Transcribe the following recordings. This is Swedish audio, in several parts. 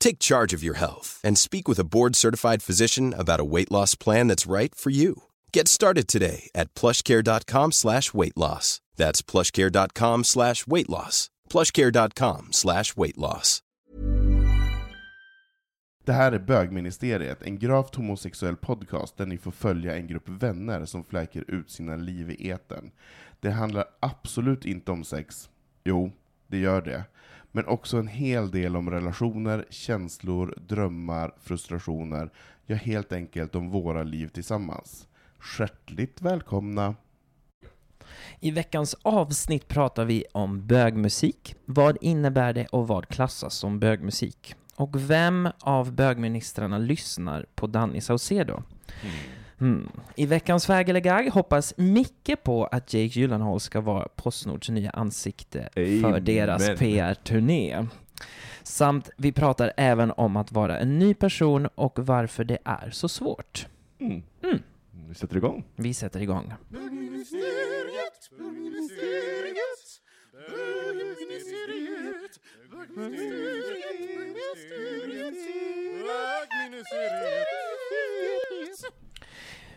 Take charge of your health and speak with a board-certified physician about a weight loss plan that's right for you. Get started today at plushcare.com slash weight loss. That's plushcare.com slash weight loss. plushcare.com slash weight loss. Det här är Bögministeriet, en gravt homosexuell podcast där ni får följa en grupp vänner som fläker ut sina liv i eten. Det handlar absolut inte om sex. Jo, det gör det. Men också en hel del om relationer, känslor, drömmar, frustrationer. Ja, helt enkelt om våra liv tillsammans. Hjärtligt välkomna! I veckans avsnitt pratar vi om bögmusik. Vad innebär det och vad klassas som bögmusik? Och vem av bögministrarna lyssnar på Danny Saucedo? Mm. I veckans väg eller gag hoppas Micke på att Jake Gyllenhaal ska vara Postnords nya ansikte för Amen. deras PR-turné. Samt vi pratar även om att vara en ny person och varför det är så svårt. Mm. Mm. Vi sätter igång. Vi sätter igång.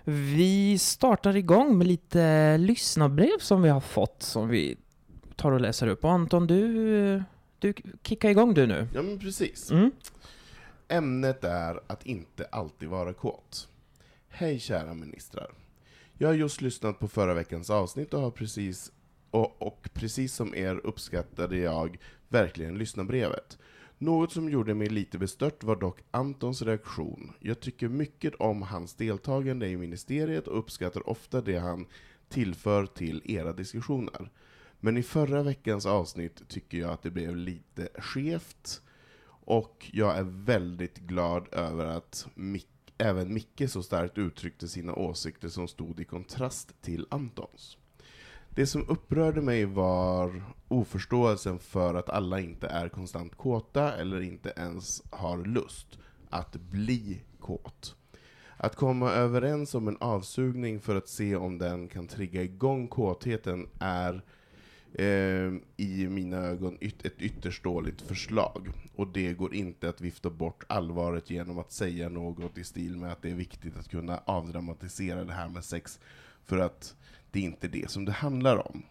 Vi startar igång med lite lyssnarbrev som vi har fått som vi tar och läser upp. Och Anton, du, du kickar igång du nu. Ja, men precis. Mm. Ämnet är att inte alltid vara kåt. Hej kära ministrar. Jag har just lyssnat på förra veckans avsnitt och har precis och, och precis som er uppskattade jag verkligen lyssnarbrevet. Något som gjorde mig lite bestört var dock Antons reaktion. Jag tycker mycket om hans deltagande i ministeriet och uppskattar ofta det han tillför till era diskussioner. Men i förra veckans avsnitt tycker jag att det blev lite skevt och jag är väldigt glad över att Mick, även Micke så starkt uttryckte sina åsikter som stod i kontrast till Antons. Det som upprörde mig var oförståelsen för att alla inte är konstant kåta eller inte ens har lust att bli kåt. Att komma överens om en avsugning för att se om den kan trigga igång kåtheten är eh, i mina ögon yt ett ytterst dåligt förslag. Och det går inte att vifta bort allvaret genom att säga något i stil med att det är viktigt att kunna avdramatisera det här med sex, för att det är inte det som det handlar om.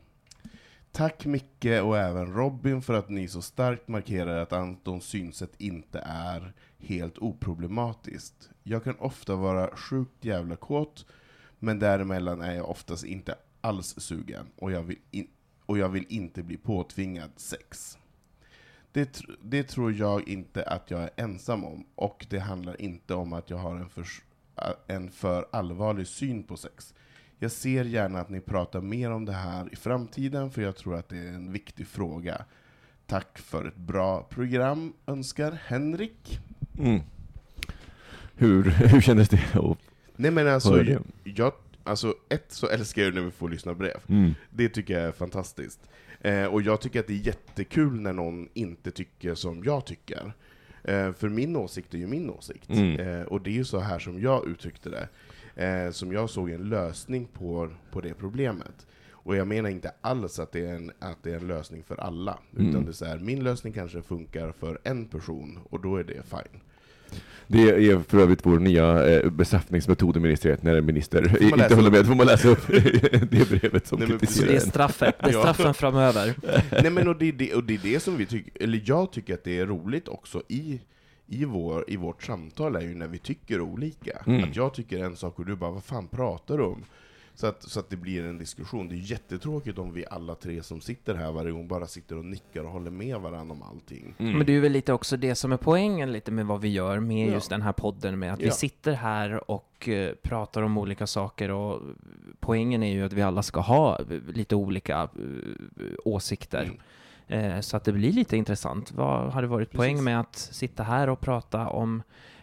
Tack Micke och även Robin för att ni så starkt markerar att Antons synsätt inte är helt oproblematiskt. Jag kan ofta vara sjukt jävla kåt, men däremellan är jag oftast inte alls sugen och jag vill, in- och jag vill inte bli påtvingad sex. Det, tr- det tror jag inte att jag är ensam om, och det handlar inte om att jag har en för, en för allvarlig syn på sex. Jag ser gärna att ni pratar mer om det här i framtiden, för jag tror att det är en viktig fråga. Tack för ett bra program, önskar Henrik. Mm. Hur, hur kändes det? att Nej men alltså, höra jag, det? jag, alltså ett så älskar jag när vi får lyssna brev. Mm. Det tycker jag är fantastiskt. Eh, och jag tycker att det är jättekul när någon inte tycker som jag tycker. Eh, för min åsikt är ju min åsikt. Mm. Eh, och det är ju så här som jag uttryckte det. Eh, som jag såg en lösning på, på det problemet. Och jag menar inte alls att det är en, att det är en lösning för alla. Utan Mm. det är så här, min lösning kanske funkar för en person, och då är det fine. Det är för övrigt vår nya eh, bestraffningsmetod i ministeriet när en minister inte håller med. får man läsa upp det brevet som Nej, men kritiserar det är straffet, det är straffen framöver. Nej men och det, det, och det är det som vi tycker, eller jag tycker att det är roligt också i, i, vår, i vårt samtal är ju när vi tycker olika. Mm. Att jag tycker en sak och du bara, vad fan pratar du om? Så att, så att det blir en diskussion. Det är jättetråkigt om vi alla tre som sitter här varje gång bara sitter och nickar och håller med varandra om allting. Mm. Men det är väl lite också det som är poängen lite med vad vi gör med Ja. just den här podden, med att vi Ja. sitter här och eh, pratar om olika saker och poängen är ju att vi alla ska ha lite olika eh, åsikter. Mm. Eh, så att det blir lite intressant. Vad hade varit Precis. poäng med att sitta här och prata om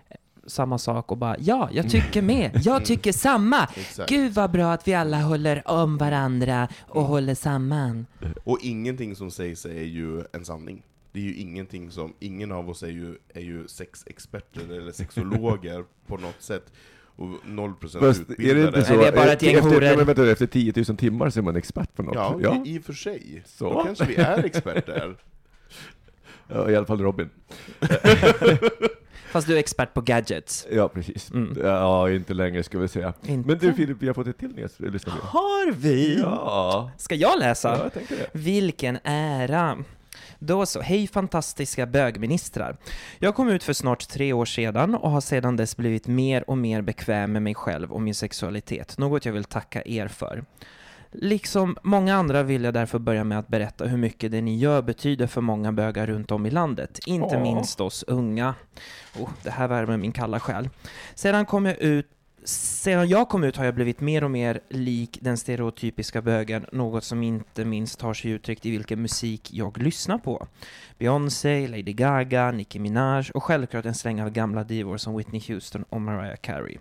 eh, samma sak och bara ja, jag tycker med, jag tycker samma. Exakt. Gud vad bra att vi alla håller om varandra och håller samman. Och ingenting som sägs är ju en sanning. Det är ju ingenting som, ingen av oss är ju, är ju sexexperter eller sexologer på något sätt. Och 0% Fast utbildade. är det inte så? Nej, vi är bara ett gäng efter, ja, men vänta, efter 10 000 timmar så är man expert på något. Ja, I, i och för sig. Så. Då kanske vi är experter. Ja, I alla fall Robin. Fast du är expert på gadgets. Ja, precis. Mm. Ja, inte längre ska vi säga. Inte. Men du Filip, vi har fått ett till nyhets- lyssnarbrev. Har vi? Ja. Ska jag läsa? ja, jag tänkte det. Vilken ära! Då så, hej fantastiska bögministrar. Jag kom ut för snart tre år sedan och har sedan dess blivit mer och mer bekväm med mig själv och min sexualitet, något jag vill tacka er för. Liksom många andra vill jag därför börja med att berätta hur mycket det ni gör betyder för många bögar runt om i landet, inte Åh. minst oss unga. Oh, det här värmer min kalla själ. Sedan kom jag ut sedan jag kom ut har jag blivit mer och mer lik den stereotypiska bögen, något som inte minst tar sig uttryckt i vilken musik jag lyssnar på. Beyoncé, Lady Gaga, Nicki Minaj och självklart en släng av gamla divor som Whitney Houston och Mariah Carey.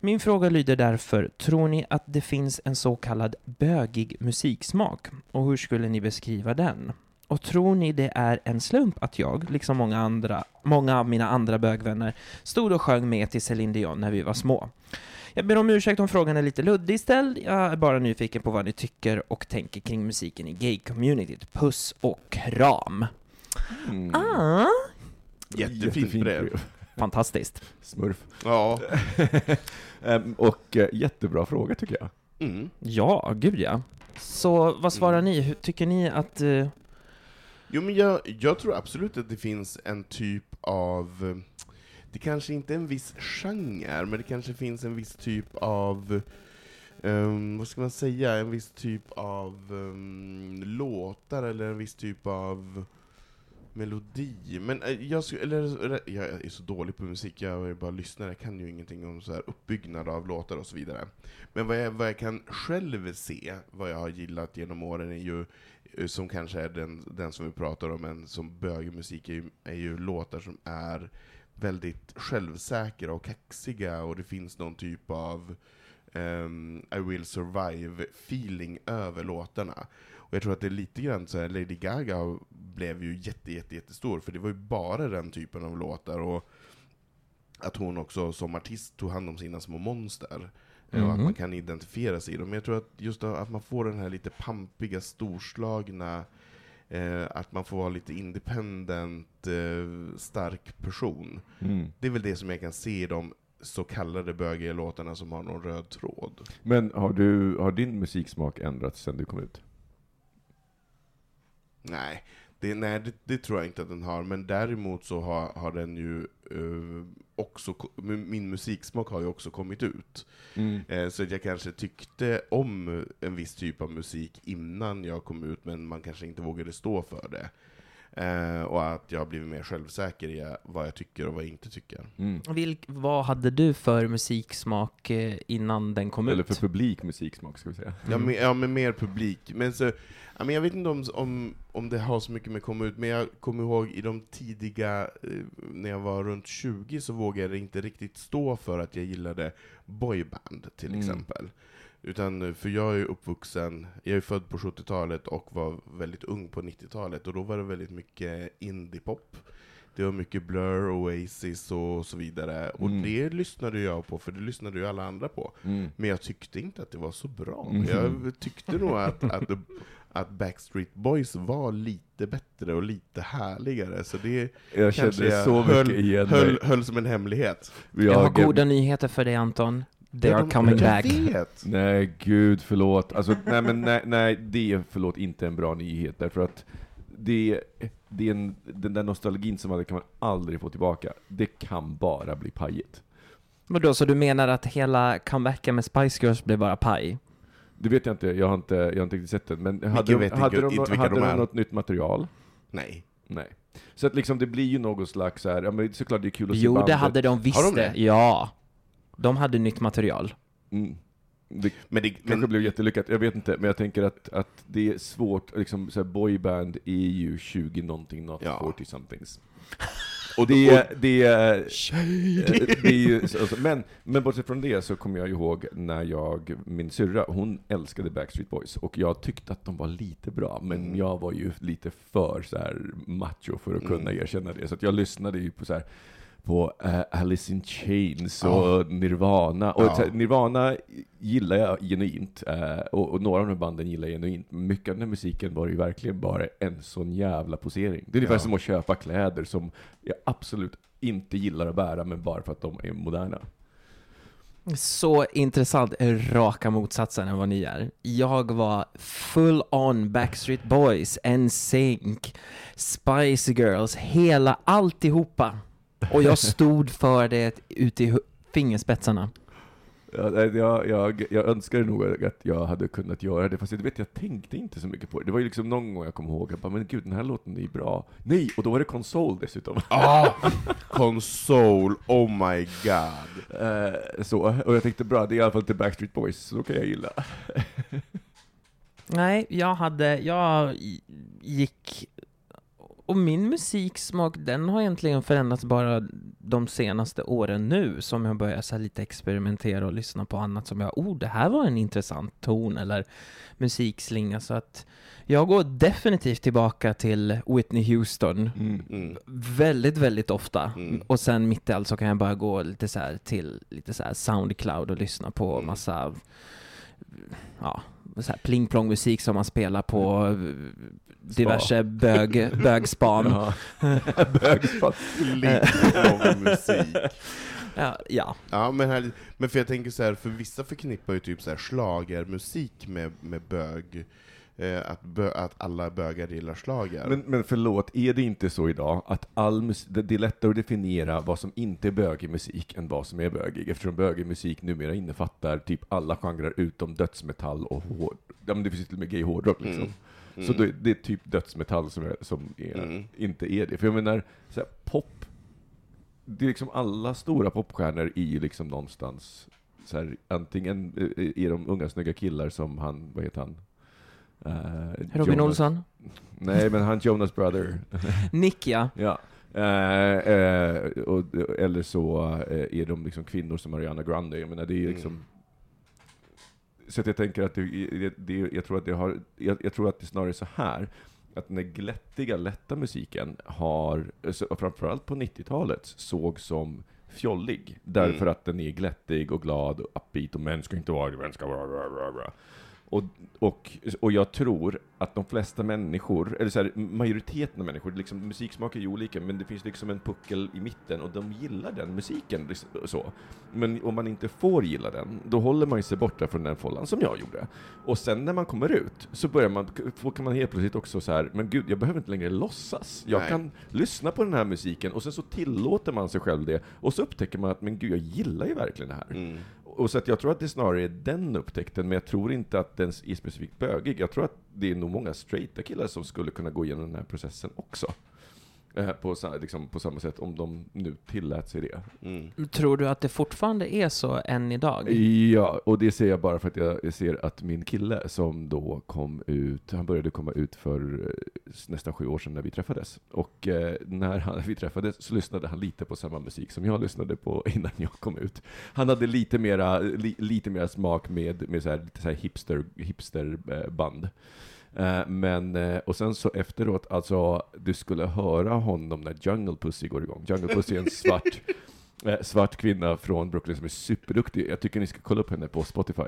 Min fråga lyder därför, tror ni att det finns en så kallad bögig musiksmak? Och hur skulle ni beskriva den? Och tror ni det är en slump att jag, liksom många, andra, många av mina andra bögvänner, stod och sjöng med till Céline Dion när vi var små? Jag ber om ursäkt om frågan är lite luddig ställd. Jag är bara nyfiken på vad ni tycker och tänker kring musiken i gay-communityt. Puss och kram! Mm. Ah, Jättefint brev. fantastiskt. Smurf. Ja. Ehm, och eh, jättebra fråga tycker jag. Mm. Ja, gud ja. Så vad svarar ni? Hur tycker ni att... Jo, men jag, jag tror absolut att det finns en typ av... Det kanske inte är en viss genre, men det kanske finns en viss typ av... Um, vad ska man säga? En viss typ av um, låtar, eller en viss typ av melodi. Men uh, jag, eller, jag är så dålig på musik, jag är bara lyssnare, jag kan ju ingenting om så här uppbyggnad av låtar och så vidare. Men vad jag, vad jag kan själv se, vad jag har gillat genom åren, är ju Eh, som kanske är den, den som vi pratar om, men som bögmusik är ju, är ju låtar som är väldigt självsäkra och kaxiga, och det finns någon typ av um, I will survive-feeling över låtarna. Och jag tror att det är lite grann så här, Lady Gaga blev ju jätte, jätte, jättestor, för det var ju bara den typen av låtar, och att hon också som artist tog hand om sina små monster. Eh, Och att man kan identifiera sig i dem. Men jag tror att just att man får den här lite pampiga, storslagna, eh, att man får vara lite independent, eh, stark person. Mm. Det är väl det som jag kan se i de så kallade bögiga låtarna som har någon röd tråd. Men har, du, har din musiksmak ändrats sedan du kom ut? Nej, det, nej det, det tror jag inte att den har, men däremot så har, har den ju eh, också, min musiksmak har ju också kommit ut. Mm. Eh, Så att jag kanske tyckte om en viss typ av musik innan jag kom ut, men man kanske inte vågade stå för det. Eh, och att jag har blivit mer självsäker i vad jag tycker och vad jag inte tycker. Mm. Vilk, vad hade du för musiksmak eh, innan den kom Eller ut? för publik musiksmak ska vi säga. Ja, Mm. men, ja, men mer publik. Men så, ja, men jag vet inte om, om, om det har så mycket med komma ut, men jag kommer ihåg i de tidiga, eh, när jag var runt 20, så vågade jag inte riktigt stå för att jag gillade boyband, till Mm. exempel. Utan, eh, för jag är ju uppvuxen, jag är född på 70-talet och var väldigt ung på 90-talet, och då var det väldigt mycket indiepop. Det var mycket Blur, Oasis och så vidare. Och Mm. det lyssnade jag på, för det lyssnade ju alla andra på. Mm. Men jag tyckte inte att det var så bra. Mhm. Jag tyckte nog att, att, att Backstreet Boys var lite bättre och lite härligare, så det Jag kanske kände jag så höll, höll, höll som en hemlighet. Jag har goda nyheter för dig Anton. They are de- coming jag back. vet! Nej, gud förlåt. Alltså, nej, men nej, nej, det är förlåt inte en bra nyhet, därför att det, det är en, den där nostalgin som man kan man aldrig få tillbaka. Det kan bara bli pajigt. Vadå, så du menar att hela comebacken med Spice Girls blev bara paj? Det vet jag inte, jag har inte, jag har inte riktigt sett den. Men hade, de, vet hade, inte de, vilka hade de de något nytt material? Nej. Nej. Så att liksom det blir ju något slags så här, ja men såklart det är kul att se Jo, det bandet. hade de visst Har de det? Ja. De hade nytt material. Mm. Det Men det, kanske men, blev jättelyckat, jag vet inte, men jag tänker att, att det är svårt, liksom så här, boyband är ju 20 någonting, not Ja. 40 somethings. Och det är, det är, eh, det är ju, så- alltså, men, men bortsett från det så kommer jag ihåg när jag, min syrra, hon älskade Backstreet Boys, och jag tyckte att de var lite bra, men Mm. jag var ju lite för så här macho för att kunna Mm. erkänna det, så att jag lyssnade ju på så här på eh, Alice in Chains och Ja. Nirvana. Och Ja. Nirvana gillar jag genuint, eh, och, och några av de banden gillar jag genuint. Mycket av den här musiken var ju verkligen bara en sån jävla posering. Det är ungefär Ja. som att köpa kläder som jag absolut inte gillar att bära, men bara för att de är moderna. Så intressant, raka motsatsen än vad ni är. Jag var full on Backstreet Boys, NSYNC, Spice Girls, hela alltihopa. Och jag stod för det ut i fingerspetsarna. Jag, jag, jag, jag önskar nog att jag hade kunnat göra det, fast jag vet, jag tänkte inte så mycket på det. Det var ju liksom någon gång jag kom ihåg, jag bara, men gud, den här låten är ju bra. Nej, och då var det konsol dessutom. ah, Console, oh my god. Eh, så, och jag tänkte bra, det är i alla fall inte Backstreet Boys, så då kan jag gilla. Nej, jag hade, jag gick, och min musiksmak den har egentligen förändrats bara de senaste åren nu, som jag börjar så lite experimentera och lyssna på annat som jag, oh det här var en intressant ton eller musikslinga, så att jag går definitivt tillbaka till Whitney Houston Mm. väldigt, väldigt ofta. Mm. Och sen mitt i allt så kan jag bara gå lite så till lite så här Soundcloud och lyssna på Mm. massa ja, så här pling-plong musik som man spelar på Mm. Diverse bög, bögspan. Ja. Bögspan. Lång musik. Ja, ja. Ja, men, här, men för jag tänker så här, för vissa förknippar ju typ så här schlagermusik med, med bög, eh, att, bö, att alla bögar gillar schlager. Men, men förlåt, är det inte så idag att all mus- det det är lättare att definiera vad som inte är bögig musik än vad som är bögig, eftersom bögig musik numera innefattar typ alla genrer utom dödsmetall och hård... Ja, men det finns ju till och med gay hårdrock liksom. Mm. Mm. Så det, det är typ dödsmetall som, är, som är, Mm. inte är det. För jag menar, så här, pop, det är liksom alla stora popstjärnor är ju liksom någonstans så här, antingen eh, är de unga snygga killar som han, vad heter han? Eh, Robin Jonas- Olsson? Nej, men han Jonas Brother. Nick ja. ja. Eh, eh, och, eller så är de liksom kvinnor som Ariana Grande. Jag menar, det är ju Mm. Så att jag tänker att det, det, jag, tror att det har, jag, jag tror att det snarare är så här, att den där glättiga, lätta musiken har, framförallt på 90-talet, såg som fjollig. Därför Mm. att den är glättig och glad och upbeat och män ska inte vara män ska vara... Och, och, och jag tror att de flesta människor, eller så här, majoriteten av människor, liksom, musiksmak är ju olika, men det finns liksom en puckel i mitten och de gillar den musiken. liksom, Så. Men om man inte får gilla den, då håller man sig borta från den follan som jag gjorde. Och sen när man kommer ut, så börjar man, kan man helt plötsligt också så här, men gud, jag behöver inte längre låtsas. Jag Nej. kan lyssna på den här musiken, och sen så tillåter man sig själv det, och så upptäcker man att, men gud, jag gillar ju verkligen det här. Mm. Och så att jag tror att det snarare är den upptäckten, men jag tror inte att den är specifikt bögig. Jag tror att det är nog många straighta killar som skulle kunna gå igenom den här processen också. Eh, på, liksom, på samma sätt, om de nu tillät sig det. Mm. Tror du att det fortfarande är så än idag? Ja, och det ser jag bara för att jag ser att min kille som då kom ut, han började komma ut för eh, nästan sju år sedan när vi träffades. Och eh, när han, vi träffades så lyssnade han lite på samma musik som jag lyssnade på innan jag kom ut. Han hade lite mera, li, lite mera smak med, med så här, lite så här hipster, hipsterband. Eh, Men, eh, och sen så efteråt, alltså, du skulle höra honom när Jungle Pussy går igång. Jungle Pussy är en svart, eh, svart kvinna från Brooklyn som är superduktig. Jag tycker ni ska kolla upp henne på Spotify.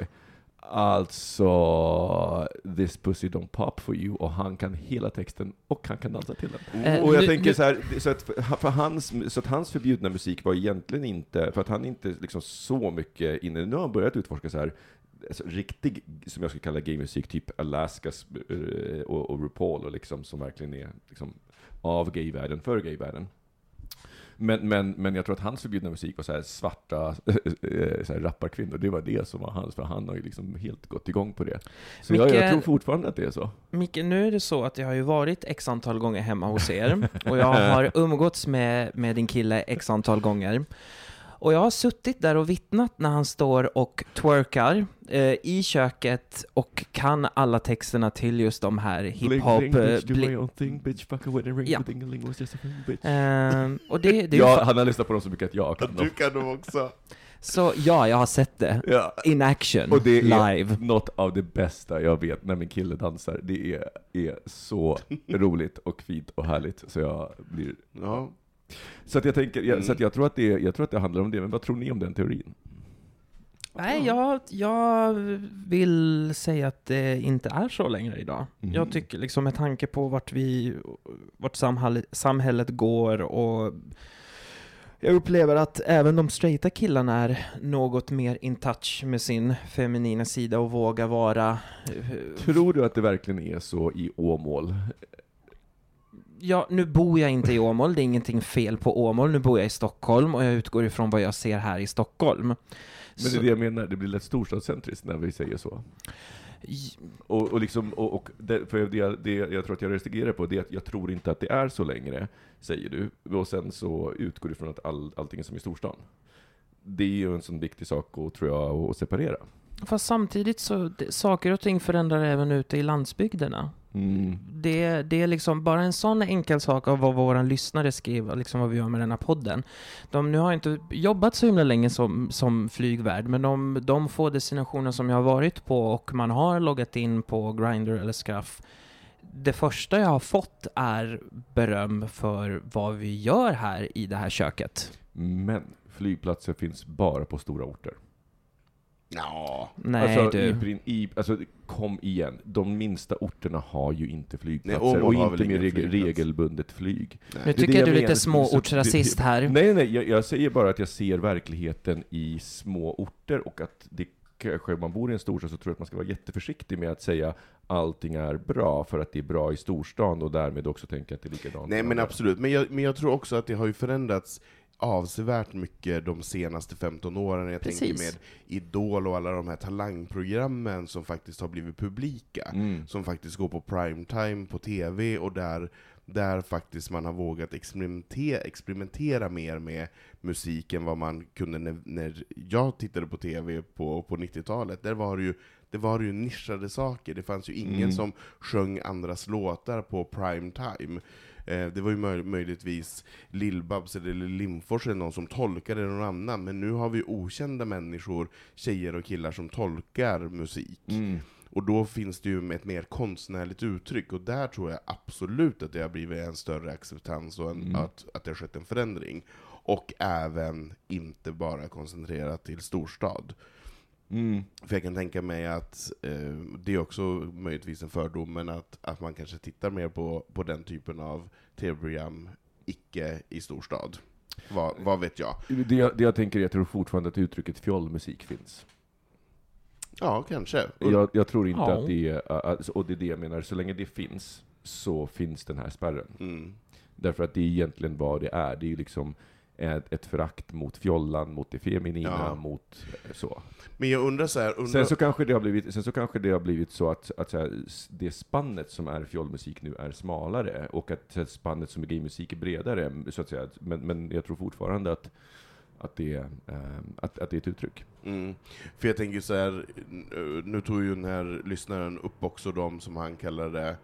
Alltså, this pussy don't pop for you, och han kan hela texten och han kan dansa till den. Eh, Och jag nu- tänker nu- så här, så att för, för hans, så att hans förbjudna musik var egentligen inte, för att han inte liksom så mycket inne, nu har han börjat utforska så här, alltså, riktig, som jag skulle kalla gaymusik, typ Alaskas eh, och, och RuPaul, och liksom, som verkligen är liksom, av gayvärlden, för gayvärlden. Men, men, men jag tror att hans förbjudna musik var så här svarta eh, så här rapparkvinnor, det var det som var hans, för han har ju liksom helt gått igång på det. Så jag, jag Micke- tror fortfarande att det är så. Micke, nu är det så att jag har ju varit x antal gånger hemma hos er, och jag har umgåtts med, med din kille x antal gånger. Och jag har suttit där och vittnat när han står och twerkar eh, i köket och kan alla texterna till just de här hiphop... Bling, bling, eh, bitch, do bli- my own thing, bitch, fuck a wedding ring, Ja. ding-a-ling was just a thing, bitch. Och det, det är ju Ja, fa- han har lyssnat på dem så mycket att jag kan dem. Du kan nog också. Så ja, jag har sett det. Ja. In action, Och det är live. något av det bästa jag vet när min kille dansar. Det är, är så roligt och fint och härligt, så jag blir... Ja. Så att jag tänker, jag, Mm. så att jag tror att det, jag tror att det handlar om det, men vad tror ni om den teorin? Nej, jag, jag vill säga att det inte är så längre idag. Mhm. Jag tycker liksom med tanke på vart vi, vart samhälle, samhället går och jag upplever att även de straighta killarna är något mer in touch med sin feminina sida och vågar vara... eh, Tror du att det verkligen är så i Åmål? Ja, nu bor jag inte i Åmål, det är ingenting fel på Åmål, nu bor jag i Stockholm och jag utgår ifrån vad jag ser här i Stockholm. Men det Så- är det jag menar, det blir lätt storstadscentriskt när vi säger så. Och, och, liksom, och, och det, för det, det jag tror att jag reagerar på, det är att jag tror inte att det är så längre, säger du. Och sen så utgår du från att all, allting är som i storstan. Det är ju en sån viktig sak, och, tror jag, att separera. Fast samtidigt så, det, saker och ting förändrar även ute i landsbygderna. Mm. Det, det är liksom bara en sån enkel sak av vad våra lyssnare skriver, liksom vad vi gör med den här podden. De nu har inte jobbat så himla länge som, som flygvärd, men de, de få destinationer som jag har varit på och man har loggat in på Grindr eller Scruff, det första jag har fått är beröm för vad vi gör här i det här köket. Men flygplatser finns bara på stora orter. Ja. Nej alltså, du. I, i, alltså, kom igen, de minsta orterna har ju inte flygplatser, Åmål och inte med regel, flygplats. regelbundet flyg. Nu Det är tycker det jag du är lite småortsrasist här. Nej, nej, jag, jag säger bara att jag ser verkligheten i små orter och att det kanske, om man bor i en storstad så tror jag att man ska vara jätteförsiktig med att säga allting är bra för att det är bra i storstan och därmed också tänka att det är likadant. Nej men absolut, men jag, men jag tror också att det har ju förändrats avsevärt mycket de senaste 15 åren. Jag tänker Precis. med Idol och alla de här talangprogrammen som faktiskt har blivit publika. Mm. Som faktiskt går på primetime på TV och där, där faktiskt man har vågat experimentera, experimentera mer med musik än vad man kunde när, när jag tittade på TV på, på 90-talet. Där var det ju det var ju nischade saker, det fanns ju ingen Mm. som sjöng andras låtar på prime time. Eh, det var ju möj möjligtvis Lill-Babs eller Limfors eller någon som tolkade någon annan, men nu har vi okända människor, tjejer och killar som tolkar musik. Mm. Och då finns det ju ett mer konstnärligt uttryck, och där tror jag absolut att det har blivit en större acceptans och en, Mm. att, att det har skett en förändring. Och även inte bara koncentrerat till storstad. Mm. För jag kan tänka mig att eh, det är också möjligtvis en fördom, men att, att man kanske tittar mer på, på den typen av tv-program icke i storstad. Vad, vad vet jag? Det, jag, det jag tänker är, jag tror fortfarande att uttrycket fjollmusik finns. Ja, kanske. Jag, jag tror inte Ja. att det är, och det är det jag menar, så länge det finns, så finns den här spärren. Mm. Därför att det är egentligen vad det är, det är ju liksom ett, ett förakt mot fjollan, mot det feminina, Ja. mot eh, så. Men jag undrar så här, undrar, Sen så kanske det har blivit, sen så kanske det har blivit så att, att så här, det spannet som är fjollmusik nu är smalare, och att här, spannet som är gaymusik är bredare, så att säga. Men, men jag tror fortfarande att, att, det, är, ehm, att, att det är ett uttryck. Mm. För jag tänker så här, nu tog ju den här lyssnaren upp också de som han kallade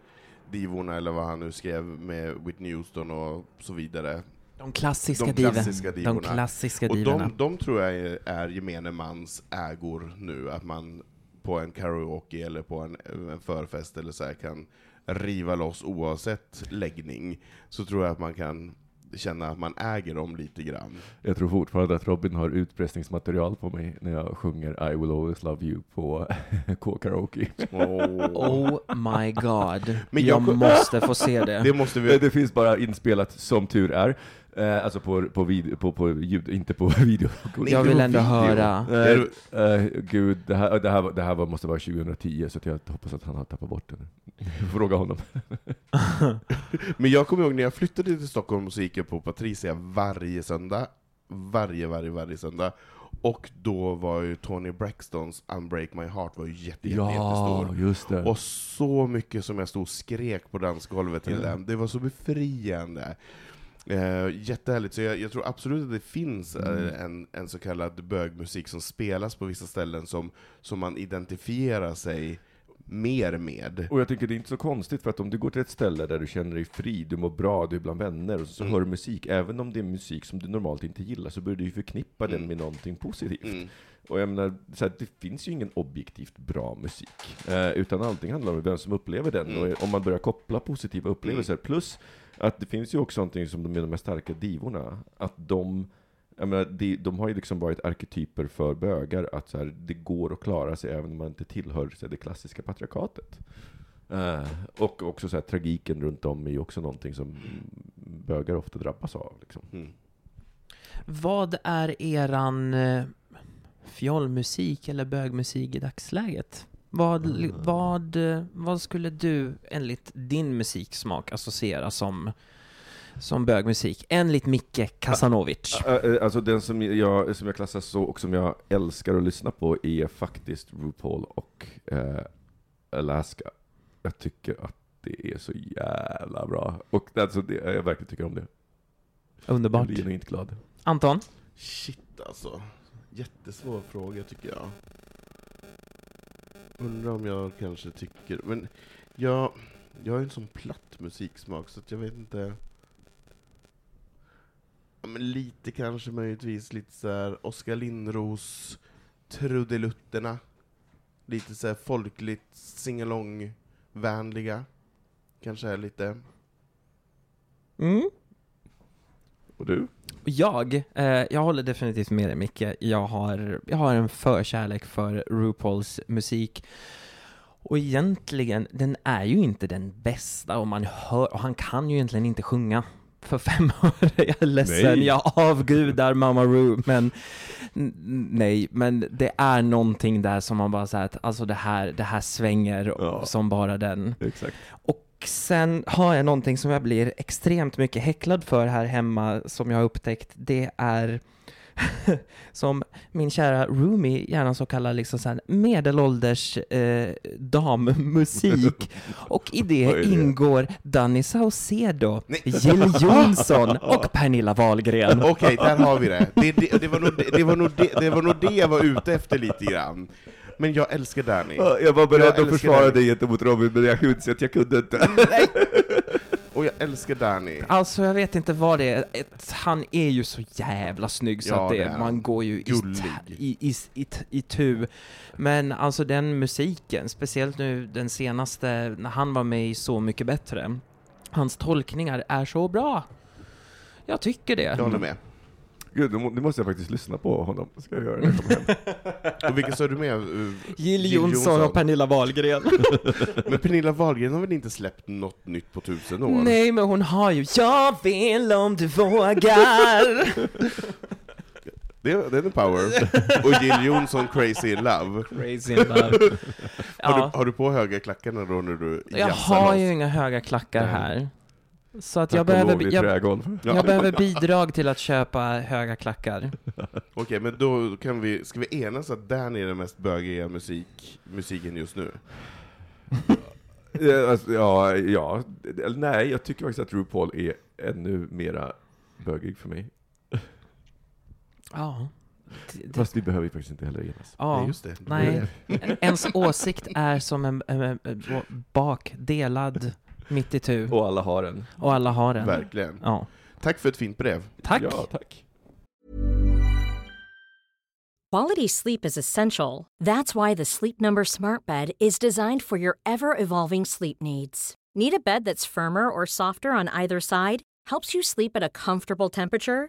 divorna, eller vad han nu skrev med Whitney Houston och så vidare. De klassiska, De klassiska De divorna. klassiska Och de, de tror jag är, är gemene mans ägor nu, att man på en karaoke eller på en, en förfest eller så här kan riva loss oavsett läggning, så tror jag att man kan känna att man äger dem lite grann. Jag tror fortfarande att Robin har utpressningsmaterial på mig när jag sjunger I will always love you på K-karaoke. Oh my god. Men jag, jag- måste få se det. Det måste vi... Det, det finns bara inspelat, som tur är. Eh, alltså på, på, video, på, på ljud, inte på video. Jag vill ändå video. höra. Eh, eh, gud, det här, det, här, var- det här var, måste vara 2010, så jag hoppas att han har tappat bort det nu. Fråga honom. Men jag kommer ihåg när jag flyttade till Stockholm och så gick jag på Patricia varje söndag. Varje, varje, varje söndag. Och då var ju Tony Braxtons Unbreak My Heart var ju jätte, jätte, jättestor. just det. Och så mycket som jag stod och skrek på dansgolvet till Ja. den. Det var så befriande. Eh, jättehärligt, så jag, jag tror absolut att det finns eh, Mm. en, en så kallad bögmusik som spelas på vissa ställen som, som man identifierar sig mer med. Och jag tycker det är inte så konstigt, för att om du går till ett ställe där du känner dig fri, du mår bra, du är bland vänner, och så Mm. hör du musik, även om det är musik som du normalt inte gillar, så börjar du ju förknippa den Mm. med någonting positivt. Mm. Och jag menar, så här, det finns ju ingen objektivt bra musik, eh, utan allting handlar om vem som upplever den, Mm. och om man börjar koppla positiva upplevelser, plus att det finns ju också någonting som de är de mest starka divorna, att de jag menar, de, de har ju liksom varit arketyper för bögar, att så här, det går att klara sig även om man inte tillhör så här, det klassiska patriarkatet. Eh, och också så här, tragiken runt om är ju också någonting som bögar ofta drabbas av. Liksom. Mm. Vad är eran eh, fjollmusik eller bögmusik i dagsläget? Vad, Mm. vad, eh, vad skulle du enligt din musiksmak associera som, som bögmusik? Enligt Micke Kasanovic. Ä- ä- Alltså den som jag, som jag klassar så, och som jag älskar att lyssna på, är faktiskt RuPaul och eh, Alaska. Jag tycker att det är så jävla bra. Och alltså, det, jag verkligen tycker om det. Jag Underbart. blir genuint glad. Anton? Shit alltså. Jättesvår fråga tycker jag. Undrar om jag kanske tycker... Men jag, jag har ju en sån platt musiksmak så att jag vet inte... Ja, men lite kanske möjligtvis lite så här Oskar Lindros, Trudelutterna. Lite så här folkligt singalong-vänliga. Kanske är lite. Mm. Och du? Jag, eh, jag håller definitivt med dig Micke. Jag har, jag har en förkärlek för RuPauls musik. Och egentligen, den är ju inte den bästa och man hör, och han kan ju egentligen inte sjunga. För fem öre, jag är ledsen, Nej. jag avgudar Mama Ru, men nej, men det är någonting där som man bara säger att alltså det här, det här svänger Ja. som bara den. Exakt. Och sen har jag någonting som jag blir extremt mycket häcklad för här hemma, som jag har upptäckt. Det är som min kära Rumi gärna så kallar liksom så medelålders eh, dammusik. Och i det, det? ingår Danny Saucedo, Nej. Jill Johnson och Pernilla Wahlgren. Okej, där har vi det. Det, det, det, var nog, det, var nog det, det var nog det jag var ute efter lite grann. Men jag älskar Danny. Jag var beredd Jag att försvara den. dig gentemot Robin, men jag kunde att jag kunde inte. Och jag älskar Danny. Alltså jag vet inte vad det är, Ett, han är ju så jävla snygg så Ja, att det, det man går ju i, Gullig. i, i, i, i tu. Men alltså den musiken, speciellt nu den senaste, när han var med i Så Mycket Bättre, hans tolkningar är så bra. Jag tycker det. Jag håller med. Gud, nu må- nu måste jag faktiskt lyssna på honom. Ska jag göra det? när jag kommer hem? Och vilka sa du med? Uh, Jill Johnson och Pernilla Wahlgren. Men Pernilla Wahlgren har väl inte släppt något nytt på tusen år? Nej, men hon har ju Jag vill om du vågar. Det, är- det är en power. Och Jill Johnson, Crazy in Love. Crazy in love. Har, Ja. du, har du på höga klackarna då när du Jag har loss? ju inga höga klackar här. Så att jag behöver, jag, trägolv. Ja. jag behöver bidrag till att köpa höga klackar. Okej, men då kan vi, ska vi enas att Danny är den mest bögiga musik, musiken just nu? Ja, alltså, ja, ja, eller nej, jag tycker faktiskt att RuPaul är ännu mera bögig för mig. Ja. Det- det- Fast vi behöver ju faktiskt inte heller enas. Nej, Ja. just det. Nej. Ens åsikt är som en, en, en, en bak, delad mitt i tu. Och alla har en. Och alla har den. Verkligen. Ja. Tack för ett fint brev. Tack. Ja, tack. Quality sleep is essential. That's why the Sleep Number Smart Bed is designed for your ever evolving sleep needs. Need a bed that's firmer or softer on either side? Helps you sleep at a comfortable temperature?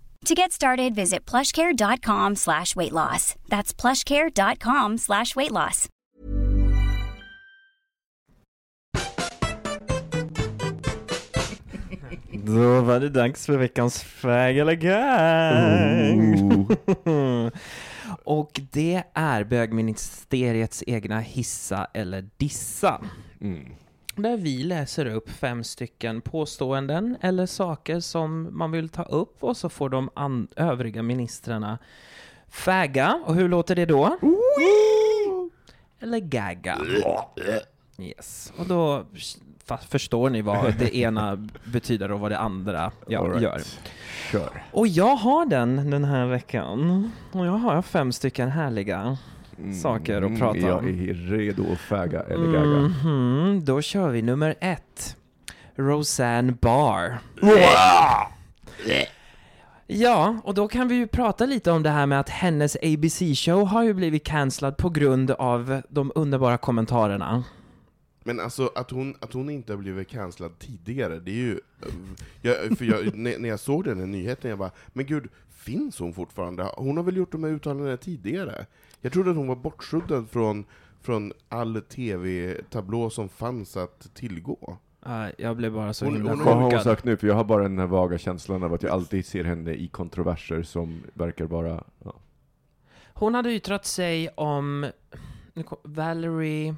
To get started, visit plushcare.com slash weight loss. That's plushcare.com slash weight loss. Då var det dags för veckans fag eller gang. Och det är bögministeriets egna hissa eller dissa. Mm. Där vi läser upp fem stycken påståenden eller saker som man vill ta upp och så får de övriga ministrarna fäga. Och hur låter det då? Eller gagga. Yes. Och då förstår ni vad det ena betyder och vad det andra right. gör. Kör. Och jag har den den här veckan. Och jag har fem stycken härliga saker att prata Mm, Jag om. är redo att fäga eller gagga. Mhm, Då kör vi nummer ett. Roseanne Barr. Ja, och då kan vi ju prata lite om det här med att hennes ABC-show har ju blivit cancellad på grund av de underbara kommentarerna. Men alltså att hon, att hon inte har blivit cancellad tidigare, det är ju... Jag, för jag, när, när jag såg den här nyheten, jag bara, men gud, finns hon fortfarande? Hon har väl gjort de här uttalandena tidigare? Jag trodde att hon var bortsuddad från, från all tv-tablå som fanns att tillgå. Uh, jag blev bara så Hon- himla hon- Vad har hon chockad. sagt nu? För jag har bara den här vaga känslan av att jag alltid ser henne i kontroverser som verkar vara... Ja. Hon hade yttrat sig om Valerie...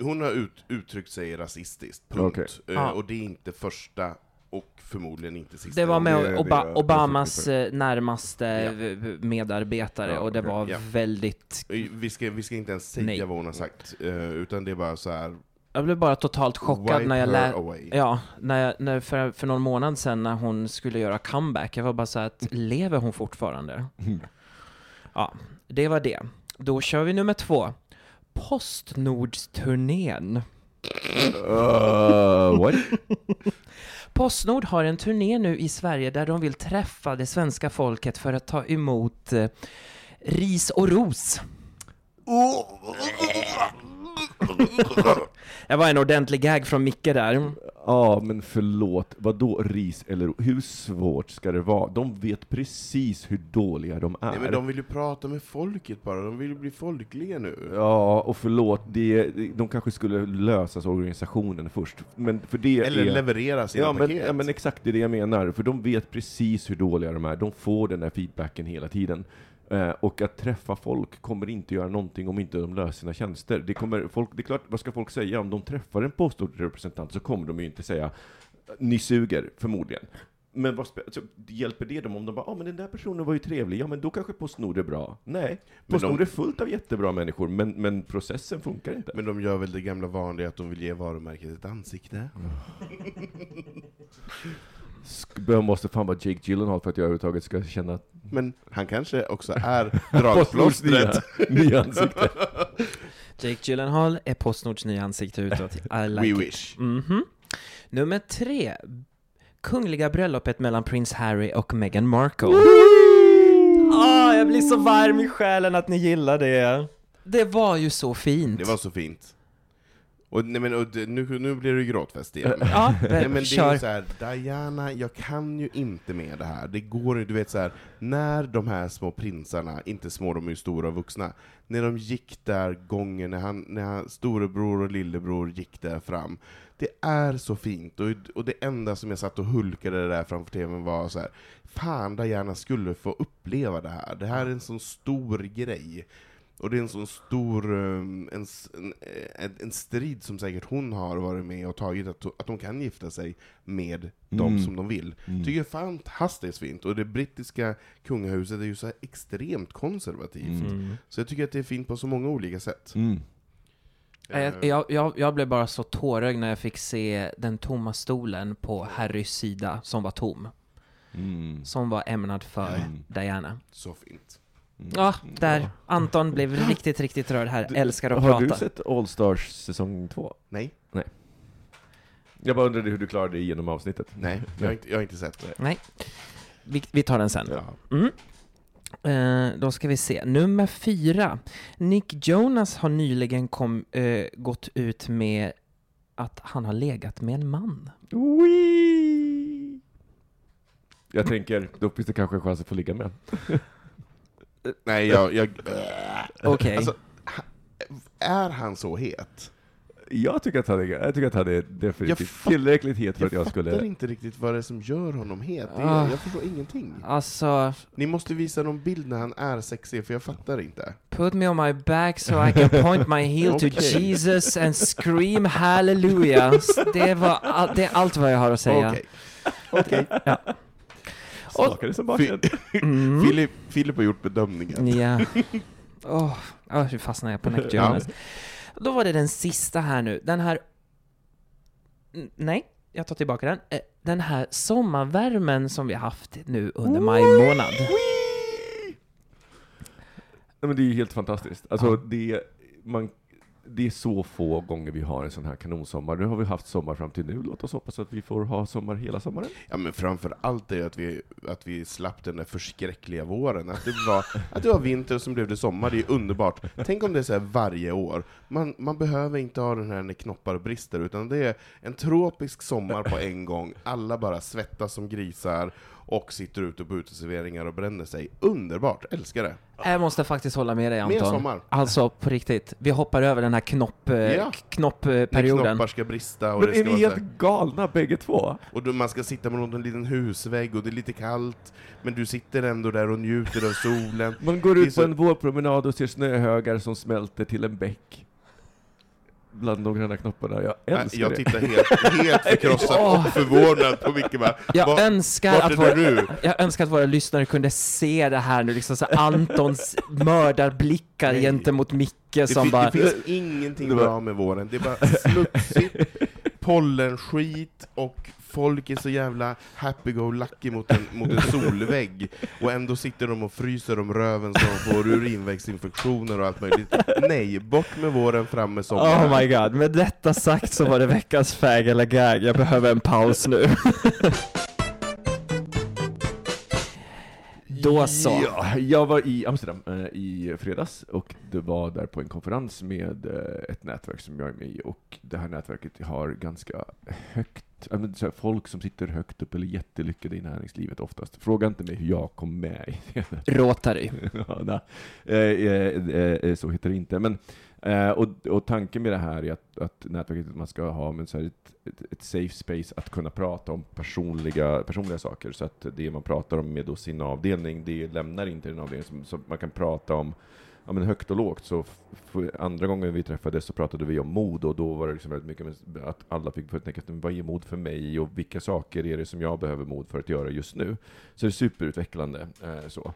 Hon har ut, uttryckt sig rasistiskt, punkt. Okej. Eh, Ja. Och det är inte första, och förmodligen inte sista. Det var med det- Oba det- Obamas det- eh, närmaste Ja. medarbetare Ja, och det var Ja. väldigt... Vi ska, vi ska inte ens säga Nej. vad hon har sagt, eh, utan det är bara så här. Jag blev bara totalt chockad när jag her lä- away. Ja, när jag, när för, för någon månad sedan när hon skulle göra comeback, jag var bara så här att lever hon fortfarande? Ja, det var det. Då kör vi nummer två. Postnordsturnén. Uh, what? Postnord har en turné nu i Sverige där de vill träffa det svenska folket för att ta emot eh, ris och ros. Oh. Det var en ordentlig gag från Micke där. Ja, men förlåt. Vad då ris eller hur svårt ska det vara? De vet precis hur dåliga de är. Nej, men de vill ju prata med folket bara, de vill ju bli folkliga nu. Ja, och förlåt, det, de kanske skulle lösas organisationen först. Men för det Eller är... leverera sina Ja men, paket. ja men exakt, det är det jag menar. För de vet precis hur dåliga de är. De får den där feedbacken hela tiden. Eh, och att träffa folk kommer inte göra någonting om inte de löser sina tjänster. Det, kommer, folk, det är klart, vad ska folk säga? Om de träffar en Postnord-representant så kommer de ju inte säga ni suger, förmodligen. Men vad alltså, hjälper det dem om de bara, ja ah, men den där personen var ju trevlig, ja men då kanske Postnord är bra. Nej, Postnord de- är fullt av jättebra människor, men, men processen funkar inte. Men de gör väl det gamla vanliga att de vill ge varumärket ett ansikte? Jag måste fan vara Jake Gyllenhaal för att jag överhuvudtaget ska känna att Men han kanske också är dragplåstret. nya ansikte. Jake Gyllenhaal är Postnords nya ansikte utåt. I like We it. wish. Mhm. Nummer tre. Kungliga bröllopet mellan prins Harry och Meghan Markle. Ah, jag blir så varm i själen att ni gillar det. Det var ju så fint. Det var så fint. Och, nej, men, och, nu, nu blir det gråtfest igen. Ja, Nej, men det är kör. ju så här, Diana, jag kan ju inte med det här. Det går ju, du vet så här, när de här små prinsarna, inte små, de är ju stora och vuxna, när de gick där gången, när, han, när han, storebror och lillebror gick där fram, det är så fint, och, och det enda som jag satt och hulkade där framför tvn var så här, fan Diana skulle få uppleva det här, det här är en sån stor grej. Och det är en sån stor um, en, en, en, en strid som säkert hon har varit med och tagit, att, att de kan gifta sig med de Mm. som de vill. Mm. tycker jag är fantastiskt fint, och det brittiska kungahuset är ju så här extremt konservativt. Mm. Så jag tycker att det är fint på så många olika sätt. Mm. Eh, Jag, jag, jag, jag blev bara så tårögd när jag fick se den tomma stolen på Harrys sida, som var tom. Mm. Som var ämnad för Mm. Diana. Så fint. Ja, där. Anton blev riktigt, riktigt rörd här. Du- Älskar att Har prata. du sett All Stars säsong två? Nej, Jag bara undrade hur du klarade dig igenom avsnittet. nej, jag har inte, jag har inte sett det. Nej. Vi, vi tar den sen. Ja. Mm. Eh, då ska vi se. Nummer fyra. Nick Jonas har nyligen kom, eh, gått ut med att han har legat med en man. Wee! Jag tänker, då finns det kanske en chans att få ligga med. Nej, jag... jag Okej. Alltså, ha- är han så het? Jag tycker att han är, jag tycker att han är Jag definitivt fatt- tillräckligt het för Jag, att jag fattar skulle... inte riktigt vad det är som gör honom het. Ah. Jag förstår ingenting. Alltså, Ni måste visa någon bild när han är sexig, för jag fattar inte. put me on my back so I can point my heel to Okej. Jesus and scream hallelujah. Det, var all, det är allt vad jag har att säga. Okej. Okej. Skakade som baken. Mm. Filip, Filip har gjort bedömningen. Ja. Åh, oh, nu fastnade jag på Nick Ja. Jonas. Då var det den sista här nu. Den här... Nej, jag tar tillbaka den. Eh, Den här sommarvärmen som vi har haft nu under maj månad. Nej, men det är ju helt fantastiskt. Alltså, det, man, det är så få gånger vi har en sån här kanonsommar. Nu har vi haft sommar fram till nu. Låt oss hoppas att vi får ha sommar hela sommaren. Ja, men framför allt är att vi, att vi slapp den där förskräckliga våren. Att det, var, att det var vinter och så blev det sommar, det är underbart. Tänk om det är så här varje år. Man, man behöver inte ha den här när knoppar brister, utan det är en tropisk sommar på en gång. Alla bara svettas som grisar och sitter ute på uteserveringar och bränner sig. Underbart, älskar det. Jag måste faktiskt hålla med dig Mer Anton. sommar. Alltså på riktigt. Vi hoppar över den här knopp, eh, Ja. När knoppperioden. knoppar ska brista och Men det är ska vi vara så helt här, galna bägge två? och då man ska sitta mot en liten husvägg och det är lite kallt, men du sitter ändå där och njuter av solen. Man går är ut så- på en vårpromenad och ser snöhögar som smälter till en bäck. Bland de gröna knopparna. Jag älskar Jag det. tittar helt, helt förkrossad och förvånad på Micke bara, Jag "Vad- önskar, att våra, du? jag önskar att våra lyssnare kunde se det här nu, liksom så Antons mördarblickar Nej. gentemot Micke Det, som fin- bara... det finns ingenting var- bra med våren, det är bara smutsigt, pollenskit och folk är så jävla happy-go-lucky mot en, mot en solvägg, och ändå sitter de och fryser om röven så de får urinvägsinfektioner och allt möjligt. Nej, bort med våren, fram med sommaren. Oh my god, med detta sagt så var det veckans fag eller gag. Jag behöver en paus nu. Då så. Ja, jag var i Amsterdam eh, i fredags och det var där på en konferens med eh, ett nätverk som jag är med i och det här nätverket har ganska högt, men så här, folk som sitter högt upp eller jättelyckade i näringslivet oftast. Fråga inte mig hur jag kom med i det. Rotary. ja, nej. Eh, eh, eh, så heter det inte. Men, eh, och, och tanken med det här är att, att nätverket man ska ha men så här ett, ett, ett safe space att kunna prata om personliga, personliga saker. Så att det man pratar om med då sin avdelning, det lämnar inte den avdelningen. Som, så man kan prata om ja, men högt och lågt. Så f- andra gången vi träffades så pratade vi om mod och då var det liksom väldigt mycket att alla fick för tänka vad är mod för mig och vilka saker är det som jag behöver mod för att göra just nu. Så det är superutvecklande. Eh, så.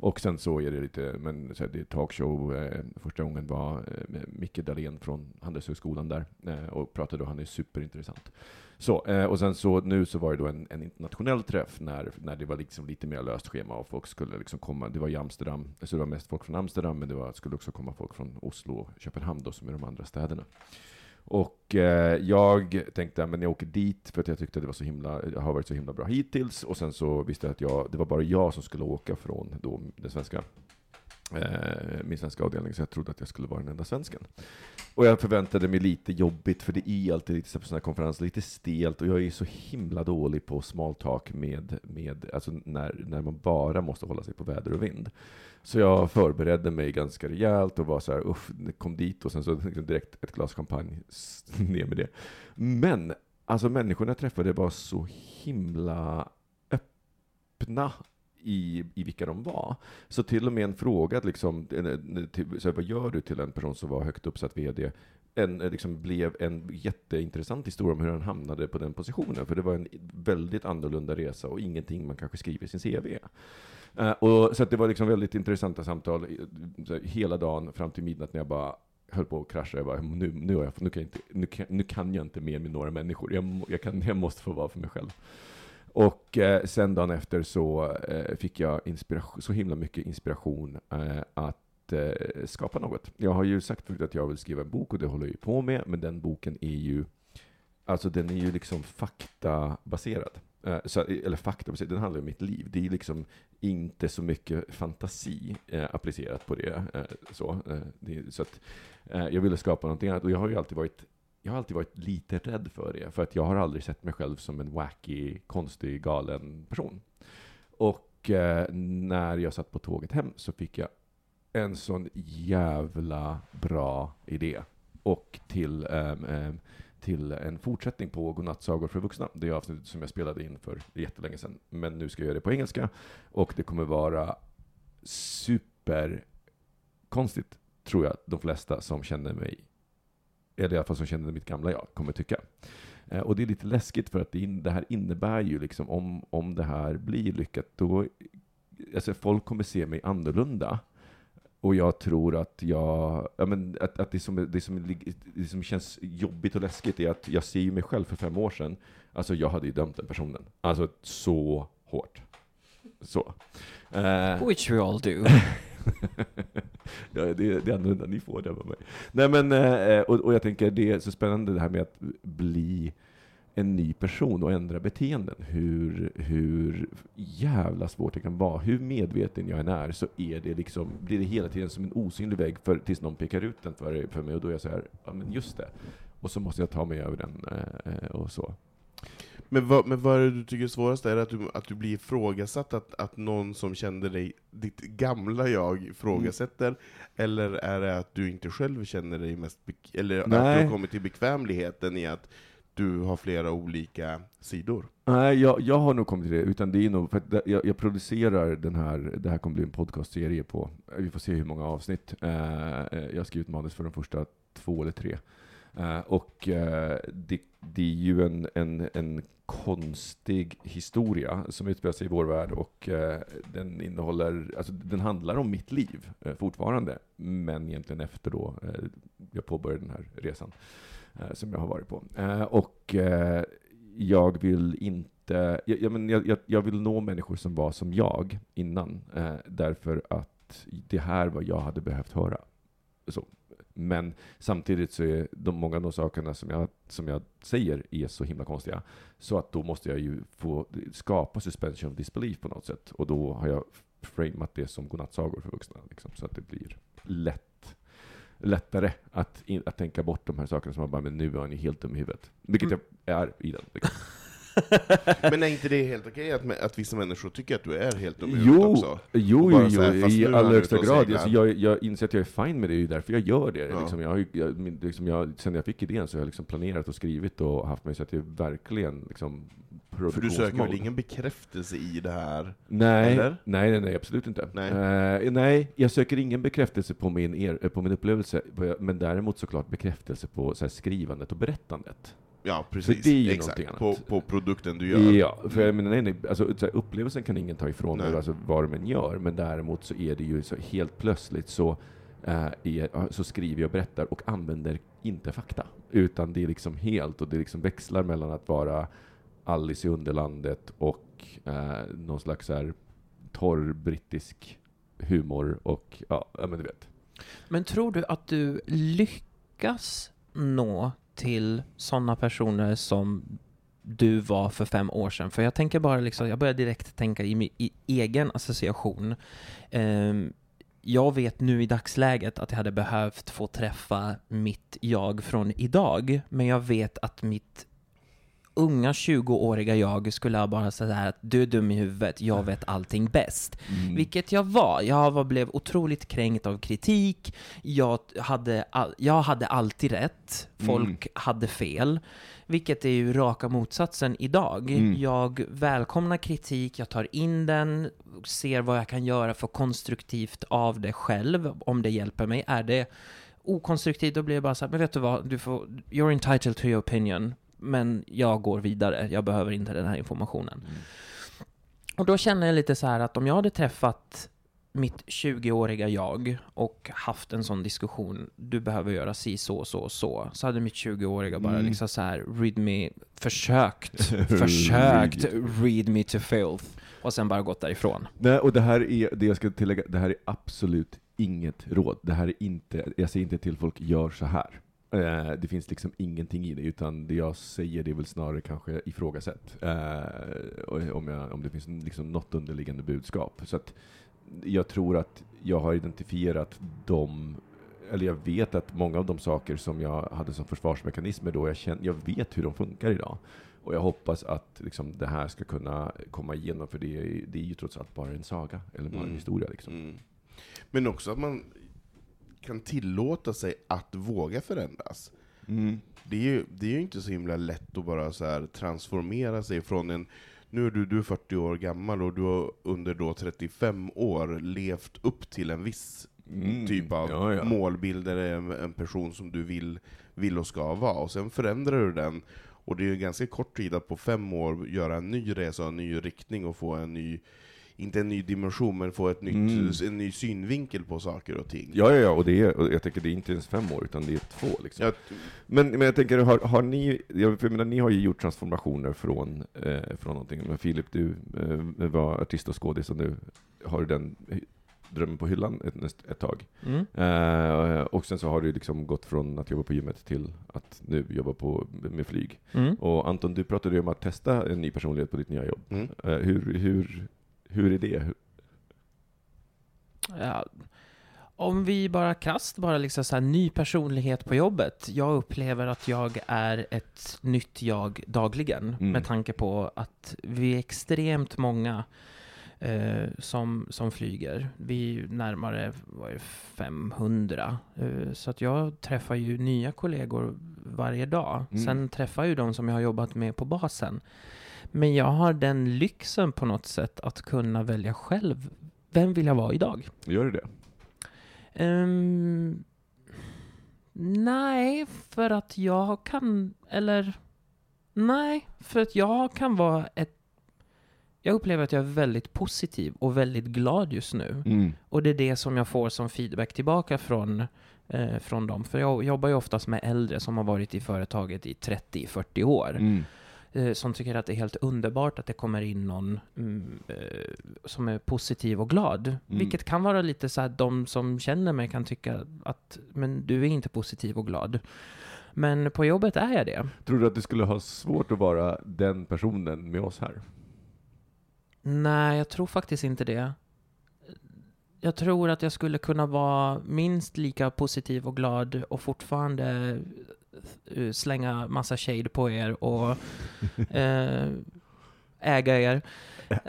Och sen så är det lite, men så här, det är talkshow. Eh, första gången var eh, med Micke Dahlén från Handelshögskolan där eh, och pratade och han är superintressant. Så, eh, och sen så nu så var det då en, en internationell träff när, när det var liksom lite mer löst schema och folk skulle liksom komma. Det var i Amsterdam, så det var mest folk från Amsterdam, men det var, skulle också komma folk från Oslo och Köpenhamn då, som är de andra städerna. Och eh, jag tänkte, men jag åker dit för att jag tyckte att det var så himla, det har varit så himla bra hittills. Och sen så visste jag att jag, det var bara jag som skulle åka från då den svenska Eh, min svenska avdelning, så jag trodde att jag skulle vara den enda svensken. Och jag förväntade mig lite jobbigt, för det är alltid lite på sådana här konferenser, lite stelt, och jag är så himla dålig på small talk med, med alltså när, när man bara måste hålla sig på väder och vind. Så jag förberedde mig ganska rejält och var så här, uff, kom dit och sen så liksom direkt ett glas champagne, ner med det. Men, alltså människorna jag träffade var så himla öppna i, i vilka de var. Så till och med en fråga, liksom, till, så här, vad gör du till en person som var högt uppsatt VD? En, eh, liksom, blev en jätteintressant historia om hur han hamnade på den positionen. För det var en väldigt annorlunda resa och ingenting man kanske skriver i sin CV. Uh, eh, och, så att det var liksom väldigt intressanta samtal eh, så här, hela dagen fram till midnatt när jag bara höll på att krascha. Jag bara, nu, nu, har jag, nu, kan jag inte, nu, kan, nu kan jag inte mer med några människor. Jag, jag, kan, jag måste få vara för mig själv. Och eh, sen dagen efter så eh, fick jag så himla mycket inspiration eh, att eh, skapa något. Jag har ju sagt förut att jag vill skriva en bok och det håller jag ju på med, men den boken är ju Alltså den är ju liksom faktabaserad. Eh, så, eller faktabaserad, den handlar om mitt liv. Det är liksom inte så mycket fantasi eh, applicerat på det. Eh, så eh, det, så att, eh, jag ville skapa någonting annat och jag har ju alltid varit jag har alltid varit lite rädd för det, för att jag har aldrig sett mig själv som en wacky, konstig, galen person. Och eh, när jag satt på tåget hem så fick jag en sån jävla bra idé. Och till, eh, till en fortsättning på Godnattsagor för vuxna. Det avsnittet som jag spelade in för jättelänge sedan. Men nu ska jag göra det på engelska. Och det kommer vara superkonstigt, tror jag, de flesta som känner mig eller i alla fall som känner mitt gamla jag, kommer tycka. Eh, och det är lite läskigt för att det, in, det här innebär ju liksom, om, om det här blir lyckat, då, alltså folk kommer se mig annorlunda. Och jag tror att jag, ja men att, att det, som, det, som, det som känns jobbigt och läskigt är att jag ser ju mig själv för fem år sedan, alltså jag hade ju dömt den personen. Alltså så hårt. Så. Eh, Which we all do. ja, det, det är annorlunda, ni får det mig. Nej men, eh, eh, och, och jag tänker det är så spännande det här med att bli en ny person och ändra beteenden. Hur, hur jävla svårt det kan vara. Hur medveten jag än är så är det liksom, blir det hela tiden som en osynlig vägg för, tills någon pekar ut den för, för mig och då är jag så här, ja men just det. Och så måste jag ta mig över den eh, och så. Men vad, men vad är det du tycker är svårast? Är det att du, att du blir ifrågasatt, att, att någon som kände dig, ditt gamla jag, ifrågasätter? Mm. Eller är det att du inte själv känner dig mest, eller att du Nej. har kommit till bekvämligheten i att du har flera olika sidor? Nej, jag, jag har nog kommit till det, utan det är nog för jag, jag producerar den här, det här kommer bli en podcastserie på, vi får se hur många avsnitt. Eh, eh, jag har skrivit manus för de första två eller tre. Eh, och eh, det, det är ju en, en, en konstig historia som utspelar sig i vår värld och eh, den innehåller, alltså den handlar om mitt liv eh, fortfarande, men egentligen efter då eh, jag påbörjade den här resan eh, som jag har varit på. Eh, och eh, jag vill inte, jag, jag, men jag, jag, jag vill nå människor som var som jag innan, eh, därför att det här var jag hade behövt höra. Så. Men samtidigt så är de många av de sakerna som jag, som jag säger är så himla konstiga, så att då måste jag ju få skapa suspension of disbelief på något sätt. Och då har jag framat det som godnattsagor för vuxna, liksom, så att det blir lätt lättare att, in, att tänka bort de här sakerna som man bara, men nu är ni helt dum i huvudet. Vilket jag är i den. Men är inte det helt okej att, att vissa människor tycker att du är helt dum i Jo, också? jo, jo, här, jo fast i allra högsta grad. Alltså, jag, jag inser att jag är fine med det, det är därför jag gör det. Ja. Liksom, jag ju- jag, liksom, jag, sen jag fick idén så har jag liksom planerat och skrivit och haft mig så att jag verkligen liksom, För du söker väl ingen bekräftelse i det här? Nej, Eller? nej, nej, nej, absolut inte. Nej. Eh, nej, jag söker ingen bekräftelse på min, er, på min upplevelse, men däremot såklart bekräftelse på så här, skrivandet och berättandet. Ja, precis. det är ju Exakt. någonting På, annat. på produkten du gör. Ja, för jag menar, nej, nej, alltså, upplevelsen kan ingen ta ifrån Nej. alltså, vad de än gör, men däremot så är det ju så helt plötsligt så, eh, är, så skriver jag och berättar och använder inte fakta, utan det är liksom helt, och det liksom växlar mellan att vara Alice i Underlandet och eh, någon slags så här, torr brittisk humor och, ja, ja, men du vet. Men tror du att du lyckas nå till sådana personer som du var för fem år sedan? För jag tänker bara liksom, jag börjar direkt tänka i min i egen association. Um, jag vet nu i dagsläget att jag hade behövt få träffa mitt jag från idag, men jag vet att mitt unga 20-åriga jag skulle bara säga att du är dum i huvudet, jag vet allting bäst. Mm. Vilket jag var. Jag var, blev otroligt kränkt av kritik, jag hade, all, jag hade alltid rätt, folk hade fel. Vilket är ju raka motsatsen idag. Mm. Jag välkomnar kritik, jag tar in den, ser vad jag kan göra för konstruktivt av det själv, om det hjälper mig. Är det okonstruktivt, då blir det bara så här, men vet du vad, du får, you're entitled to your opinion, men jag går vidare, jag behöver inte den här informationen. Och då känner jag lite så här att om jag hade träffat mitt 20-åriga jag och haft en sån diskussion, du behöver göra si, så, så, så, så hade mitt 20-åriga bara Mm. liksom så här, read me, försökt, försökt read me to filth, och sen bara gått därifrån. Nej, och det här är, det jag ska tillägga, det här är absolut inget råd. Det här är inte, jag säger inte till folk, gör så här. Eh, det finns liksom ingenting i det, utan det jag säger det är väl snarare kanske ifrågasätt. Eh, om, jag, om det finns liksom något underliggande budskap. Så att jag tror att jag har identifierat de eller jag vet att många av de saker som jag hade som försvarsmekanismer då, jag, känner, jag vet hur de funkar idag. Och jag hoppas att liksom, det här ska kunna komma igenom, för det är, det är ju trots allt bara en saga, eller bara en Mm. historia. Liksom. Mm. Men också att man kan tillåta sig att våga förändras. Mm. Det är ju det är ju inte så himla lätt att bara så transformera sig från en nu är du, du är 40 år gammal och du har under då 35 år levt upp till en viss Mm. typ av Ja, ja. målbild eller en, en person som du vill, vill och ska vara. Och sen förändrar du den, och det är ju ganska kort tid att på fem år göra en ny resa, en ny riktning och få en ny, inte en ny dimension, men få ett nytt, Mm. en ny synvinkel på saker och ting. Ja, ja, ja, och, det är, och jag tänker det är inte ens fem år, utan det är två. Liksom. Jag, Men, men jag tänker, har, har ni, jag för jag menar, ni har ju gjort transformationer från, eh, från någonting. Men Filip, du eh, var artist och skådis och nu har du den drömmen på hyllan ett, ett tag. Mm. Eh, och sen så har du liksom gått från att jobba på gymmet till att nu jobba på, med flyg. Mm. Och Anton, du pratade ju om att testa en ny personlighet på ditt nya jobb. mm. Eh, hur, hur, hur är det? Ja, om vi bara krasst bara liksom så här ny personlighet på jobbet. Jag upplever att jag är ett nytt jag dagligen Mm. med tanke på att vi är extremt många eh, som, som flyger. Vi är ju närmare vad det, 500. Eh, så att jag träffar ju nya kollegor varje dag. Mm. Sen träffar jag ju de som jag har jobbat med på basen. Men jag har den lyxen på något sätt att kunna välja själv. Vem vill jag vara idag? Gör du det? Ehm, nej, för att jag kan, eller nej, för att jag kan vara ett jag upplever att jag är väldigt positiv och väldigt glad just nu. Mm. Och det är det som jag får som feedback tillbaka från, eh, från dem. För jag jobbar ju oftast med äldre som har varit i företaget i 30-40 år. Mm. Eh, som tycker att det är helt underbart att det kommer in någon mm, eh, som är positiv och glad. Vilket kan vara lite så att de som känner mig kan tycka att men du är inte positiv och glad. Men på jobbet är jag det. Tror du att du skulle ha svårt att vara den personen med oss här? Nej, jag tror faktiskt inte det. Jag tror att jag skulle kunna vara minst lika positiv och glad och fortfarande slänga massa shade på er och eh, äga er.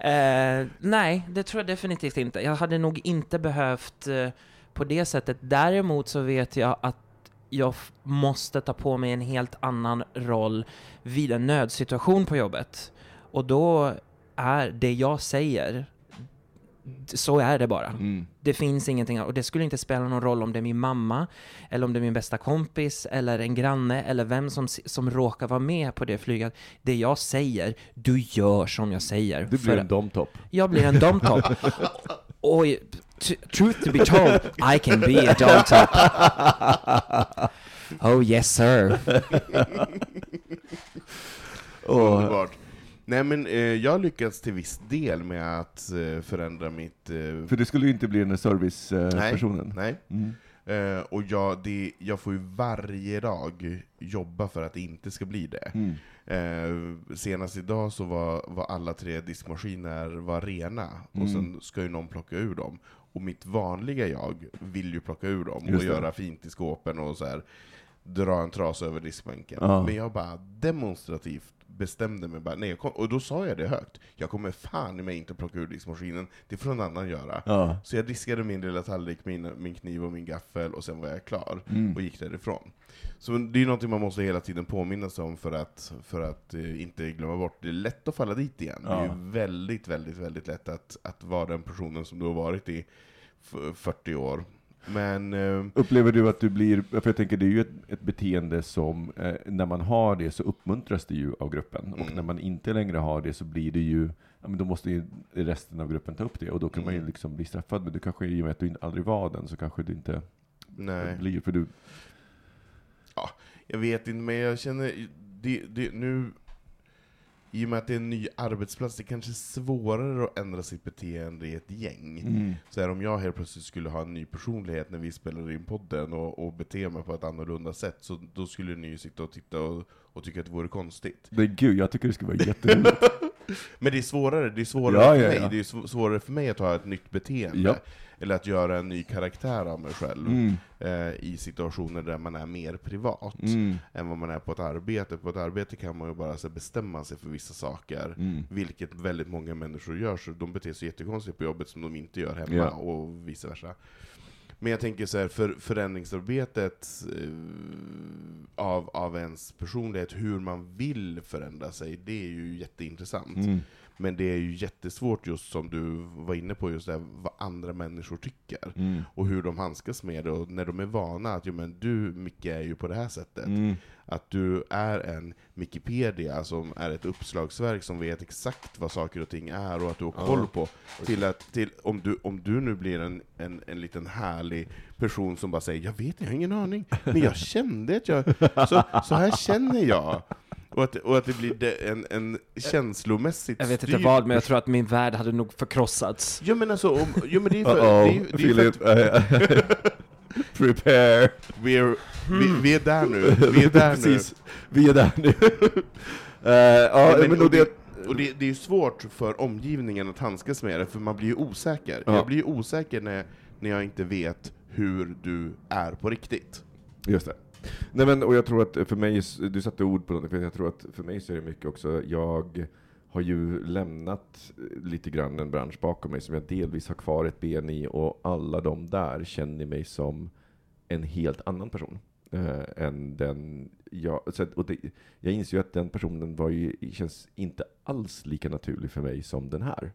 eh, nej, det tror jag definitivt inte. Jag hade nog inte behövt eh, på det sättet. Däremot så vet jag att jag måste ta på mig en helt annan roll vid en nödsituation på jobbet. Och då är det jag säger, så är det bara. Mm. Det finns ingenting annat. Och det skulle inte spela någon roll om det är min mamma, eller om det är min bästa kompis, eller en granne, eller vem som, som råkar vara med på det flyget. Det jag säger, du gör som jag säger. Du blir För en domtopp. jag blir en domtopp. Och truth to be told, I can be a domtopp. Oh yes sir. Underbart. Nej men eh, jag har lyckats till viss del med att eh, förändra mitt... Eh, För det skulle ju inte bli den nej, servicepersonen. nej. Mm. Eh, och jag, det, jag får ju varje dag jobba för att det inte ska bli det. Mm. Eh, senast idag så var, var alla tre diskmaskiner var rena, Mm. och sen ska ju någon plocka ur dem. Och mitt vanliga jag vill ju plocka ur dem, Just och det. göra fint i skåpen och så här dra en trasa över diskbänken. Ja. Men jag bara demonstrativt bestämde mig bara, nej, jag kom, och då sa jag det högt. Jag kommer fan i mig inte plocka ur diskmaskinen, det får någon annan göra. Ja. Så jag diskade min lilla tallrik, min, min kniv och min gaffel, och sen var jag klar, Mm. och gick därifrån. Så det är någonting man måste hela tiden påminna sig om för att, för att eh, inte glömma bort. Det är lätt att falla dit igen. Det är Ja. ju väldigt, väldigt, väldigt lätt att, att vara den personen som du har varit i f- 40 år. Men... Eh, Upplever du att du blir, för jag tänker det är ju ett, ett beteende som, eh, när man har det så uppmuntras det ju av gruppen, och Mm. när man inte längre har det så blir det ju, ja, men då måste ju resten av gruppen ta upp det, och då kan man ju Mm. liksom bli straffad, men du kanske, i och med att du inte- aldrig var den, så kanske du inte nej. blir, för du, Jag vet inte, men jag känner, det, det, nu, i och med att det är en ny arbetsplats, det kanske är svårare att ändra sitt beteende i ett gäng. Mm. Så här, om jag helt plötsligt skulle ha en ny personlighet när vi spelar in podden och, och bete mig på ett annorlunda sätt, så då skulle ni ju sitta och titta och, och tycka att det vore konstigt. Men gud, jag tycker det skulle vara jätteroligt. Men det är svårare, det är svårare Ja, för ja, mig. ja. Det är sv- svårare för mig att ha ett nytt beteende. Eller att göra en ny karaktär av mig själv. Mm. Eh, I situationer där man är mer privat. Mm. än vad man är på ett arbete. På ett arbete kan man ju bara så, bestämma sig för vissa saker, Mm. vilket väldigt många människor gör, så de beter sig jättekonstigt på jobbet som de inte gör hemma, Ja. och vice versa. Men jag tänker så här, för förändringsarbetet eh, av, av ens personlighet, hur man vill förändra sig, det är ju jätteintressant. Mm. Men det är ju jättesvårt, just som du var inne på, just det här, vad andra människor tycker. Mm. Och hur de handskas med det, och när de är vana att jo, men du, Micke, är ju på det här sättet. Mm. Att du är en Wikipedia som är ett uppslagsverk som vet exakt vad saker och ting är och att du har koll på. Till att, till, om, du, om du nu blir en, en, en liten härlig person som bara säger 'Jag vet, jag har ingen aning, men jag kände att jag... Så, så här känner jag' och att, och att det blir en, en känslomässigt Jag vet inte vad, men jag tror att min värld hade nog förkrossats. Jo men alltså, om, jo, men det är för, det är, Uh-oh, det är för att Filip. Prepare. vi är, vi, vi är där nu, vi är där nu. Precis. Vi är där nu. Eh, ja, Nej, men, och det, det, och det, det är ju svårt för omgivningen att handskas med det, för man blir ju osäker. Ja. Jag blir ju osäker när, när jag inte vet hur du är på riktigt. Just det. Nej men, och jag tror att för mig, du satte ord på något, för jag tror att för mig så är det mycket också, jag har ju lämnat eh, lite grann en bransch bakom mig som jag delvis har kvar ett ben i, och alla de där känner mig som en helt annan person. Eh, än den jag, så att, och det, jag inser ju att den personen var ju, känns inte alls lika naturlig för mig som den här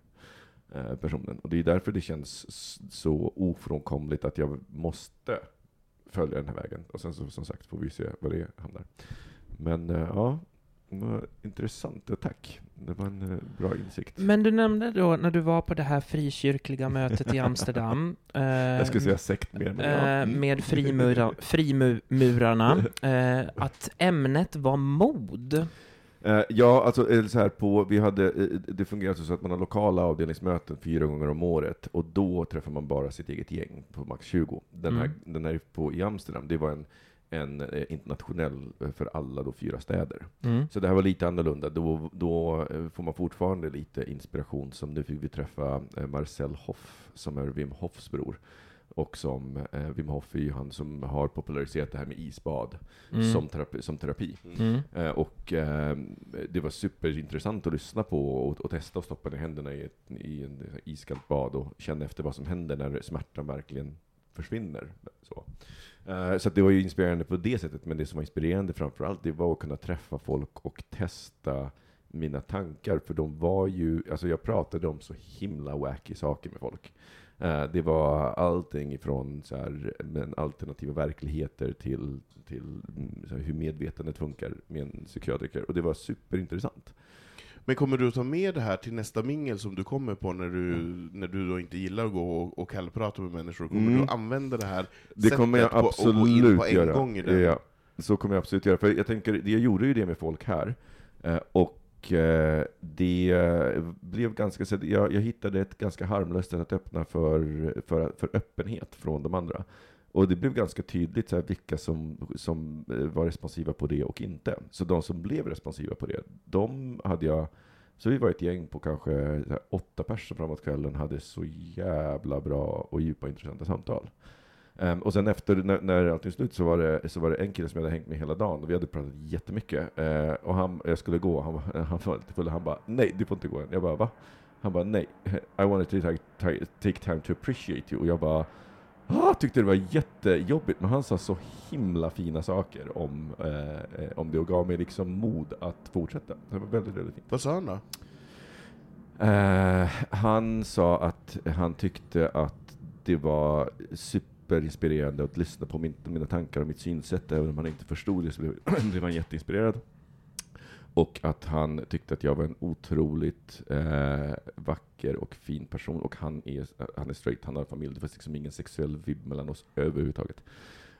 eh, personen. Och det är därför det känns så ofrånkomligt att jag måste följa den här vägen. Och sen så, som sagt får vi se var det hamnar. Men eh, ja, intressant. Tack. Det var en eh, bra insikt. Men du nämnde då när du var på det här frikyrkliga mötet i Amsterdam, eh, Jag skulle säga sekt mer, men eh, med frimura, frimurarna, eh, att ämnet var mod. Eh, ja, alltså eller så här på, vi hade, eh, det fungerar så att man har lokala avdelningsmöten fyra gånger om året, och då träffar man bara sitt eget gäng på max 20. Den här, Mm. den här på, i Amsterdam, det var en, en eh, internationell eh, för alla då fyra städer. Mm. Så det här var lite annorlunda. Då, då eh, får man fortfarande lite inspiration, som nu fick vi träffa eh, Marcel Hoff, som är Wim Hofs bror. Och som, eh, Wim Hof är ju han som har populariserat det här med isbad Mm. som, terapi, som terapi. Mm. Eh, och eh, det var superintressant att lyssna på och, och testa att stoppa ner händerna i, ett, i en iskallt bad och känna efter vad som händer när smärtan verkligen försvinner. Så, eh, så det var ju inspirerande på det sättet, men det som var inspirerande framför allt, det var att kunna träffa folk och testa mina tankar, för de var ju, alltså jag pratade om så himla wacky saker med folk. Eh, Det var allting ifrån så här, men alternativa verkligheter till, till mm, här, hur medvetandet funkar med en psykiatriker. Och det var superintressant. Men kommer du att ta med det här till nästa mingel som du kommer på när du, när du då inte gillar att gå och, och kallprata med människor? Kommer Mm. du att använda det här Det kommer jag sättet på, och gå in absolut på en göra. gång i det? Ja, så kommer jag absolut göra. För jag tänker, jag gjorde ju det med folk här. eh, och eh, det eh, blev ganska, så jag, jag hittade ett ganska harmlöst sätt att öppna för, för, för öppenhet från de andra. Och det blev ganska tydligt så här, vilka som, som eh, var responsiva på det och inte. Så de som blev responsiva på det, de hade jag så vi var ett gäng på kanske så här, åtta personer framåt kvällen, hade så jävla bra och djupa intressanta samtal. Ehm, och sen efter, när, när allting slut, så var, det, så var det en kille som jag hade hängt med hela dagen, och vi hade pratat jättemycket. Uh, och han, jag skulle gå, han, var- han var lite full, han bara nej, du får inte gå än. Jag bara va? Han bara nej, I wanted to take, take, time to appreciate you. Och jag bara Ah, tyckte det var jättejobbigt, men han sa så himla fina saker om, eh, om det och gav mig liksom mod att fortsätta. Det var väldigt, väldigt fint. Vad sa han då? Eh, han sa att han tyckte att det var superinspirerande att lyssna på min, mina tankar och mitt synsätt, även om han inte förstod det så blev, blev han jätteinspirerad. Och att han tyckte att jag var en otroligt eh, vacker och fin person, och han är, han är straight, han har familj, det finns liksom ingen sexuell vibb mellan oss överhuvudtaget.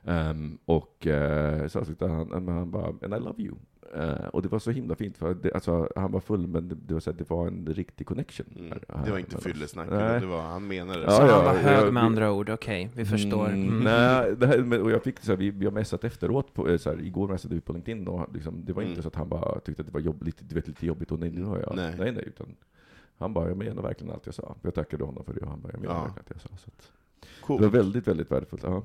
Um, och eh, så tyckte han, han bara, and I love you. Eh, och det var så himla fint, för det, alltså, han var full, men det, det, var, så här, det var en riktig connection. Mm. här- Det var inte fyllesnack, det var, han menade det. Ja, Så ja, han var hög jag- med andra ord, okej, vi förstår. Mm, Mm. Nej, det här, men- och jag fick så här, vi, vi har messat efteråt, på, eh, så här, igår messade vi på LinkedIn, och liksom, det var Mm. inte så att han bara tyckte att det var jobb, lite, du vet, lite jobbigt, och nej, nu har jag, Nej. nej, nej, utan han bara, jag menar verkligen allt jag sa. Jag tackade honom för det, och han bara, jag menar Ja. verkligen allt jag sa. Så att, det Coolt. var väldigt, väldigt värdefullt. Ja.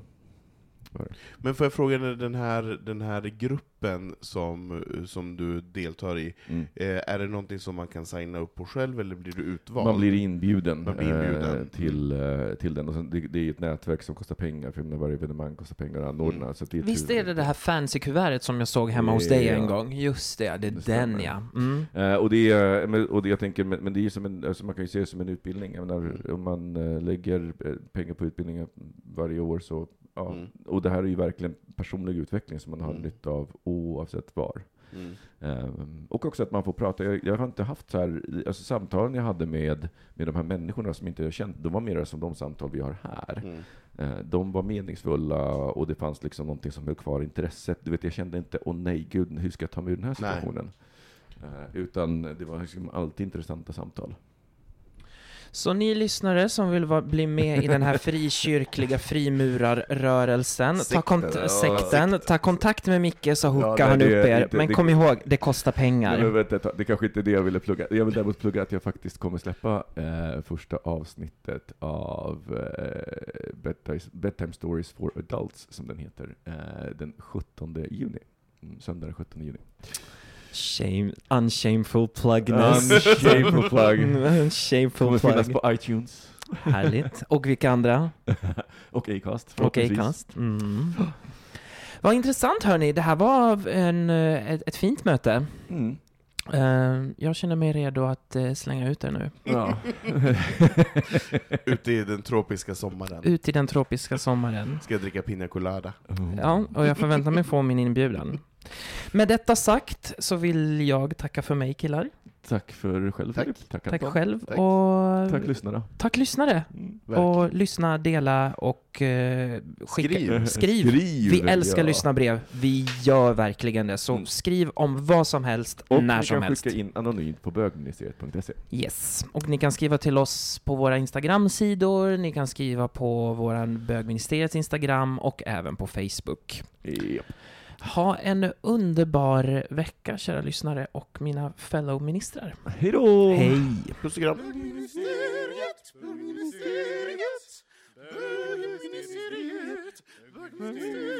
Men får jag fråga, den här, den här gruppen som, som du deltar i, Mm. eh, är det någonting som man kan signa upp på själv, eller blir du utvald? Man blir inbjuden, Man blir inbjuden. Eh, till, eh, till den. Och sen, det, det är ett nätverk som kostar pengar, för varje evenemang kostar pengar att anordna. Mm. Så det är Visst tur. är det det här fancy-kuvertet som jag såg hemma hos dig en Ja. gång? Just det, det är Det den ja. Mm. Eh, och det är, och det jag tänker, men, det är ju som en, alltså man kan ju se det som en utbildning. Jag menar, om man lägger pengar på utbildningar varje år så, ja. Mm. Och det här är ju verkligen personlig utveckling som man har Mm. nytta av oavsett var. Mm. Ehm, och också att man får prata. Jag, jag har inte haft så här, alltså samtalen jag hade med, med de här människorna som inte jag känt, de var mer som de samtal vi har här. Mm. Eh, De var meningsfulla och det fanns liksom någonting som höll kvar intresset. Du vet, jag kände inte, åh nej, gud, hur ska jag ta mig ur den här situationen? Eh, Utan det var liksom alltid intressanta samtal. Så ni lyssnare som vill vara, bli med i den här frikyrkliga frimurarrörelsen, ta, kont- Ja, sekten, ta kontakt med Micke så hookar nej, han det upp er. inte- Men det- kom ihåg, det kostar Nej, pengar. vänta, ett tag, det kanske inte är det jag ville plugga. Jag vill däremot plugga att jag faktiskt kommer släppa eh, första avsnittet av eh, bedtime, bedtime Stories for Adults, som den heter, eh, den 17 juni. Mm, Söndag den 17 juni. Shame, unshameful plugness. Unshameful plug. unshameful Kommer finnas på iTunes. Härligt. Och vilka andra? och Acast. Och. Acast. Mm. Vad intressant hörni, det här var en, eh, ett, ett fint möte. Mm. Eh, Jag känner mig redo att eh, slänga ut er nu. Ja. Ute i den tropiska sommaren. Ut i den tropiska sommaren. Ska jag dricka pina colada? Ja, och jag förväntar mig få min inbjudan. Med detta sagt så vill jag tacka för mig killar. Tack för själv Tack. Filip. Tack, Tack själv. Tack. Och Tack lyssnare. tack lyssnare. Mm. Och lyssna, dela och eh, skicka. Skriv. Skriv. Skriv, Vi älskar ja. lyssnarbrev. Vi gör verkligen det. Så Mm. skriv om vad som helst, Och när ni som kan helst. skicka in anonymt på bögministeriet.se. Yes. Och ni kan skriva till oss på våra Instagram-sidor, ni kan skriva på våran bögministeriets Instagram och även på Facebook. Ja. Ha en underbar vecka, kära lyssnare och mina fellow-ministrar. Hej då! Hej! Puss och kram. Bögministeriet, bögministeriet, bögministeriet.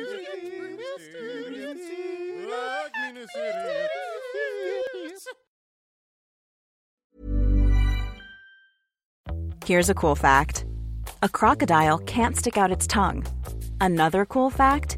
Here's a cool fact a crocodile can't stick out its tongue. Another cool fact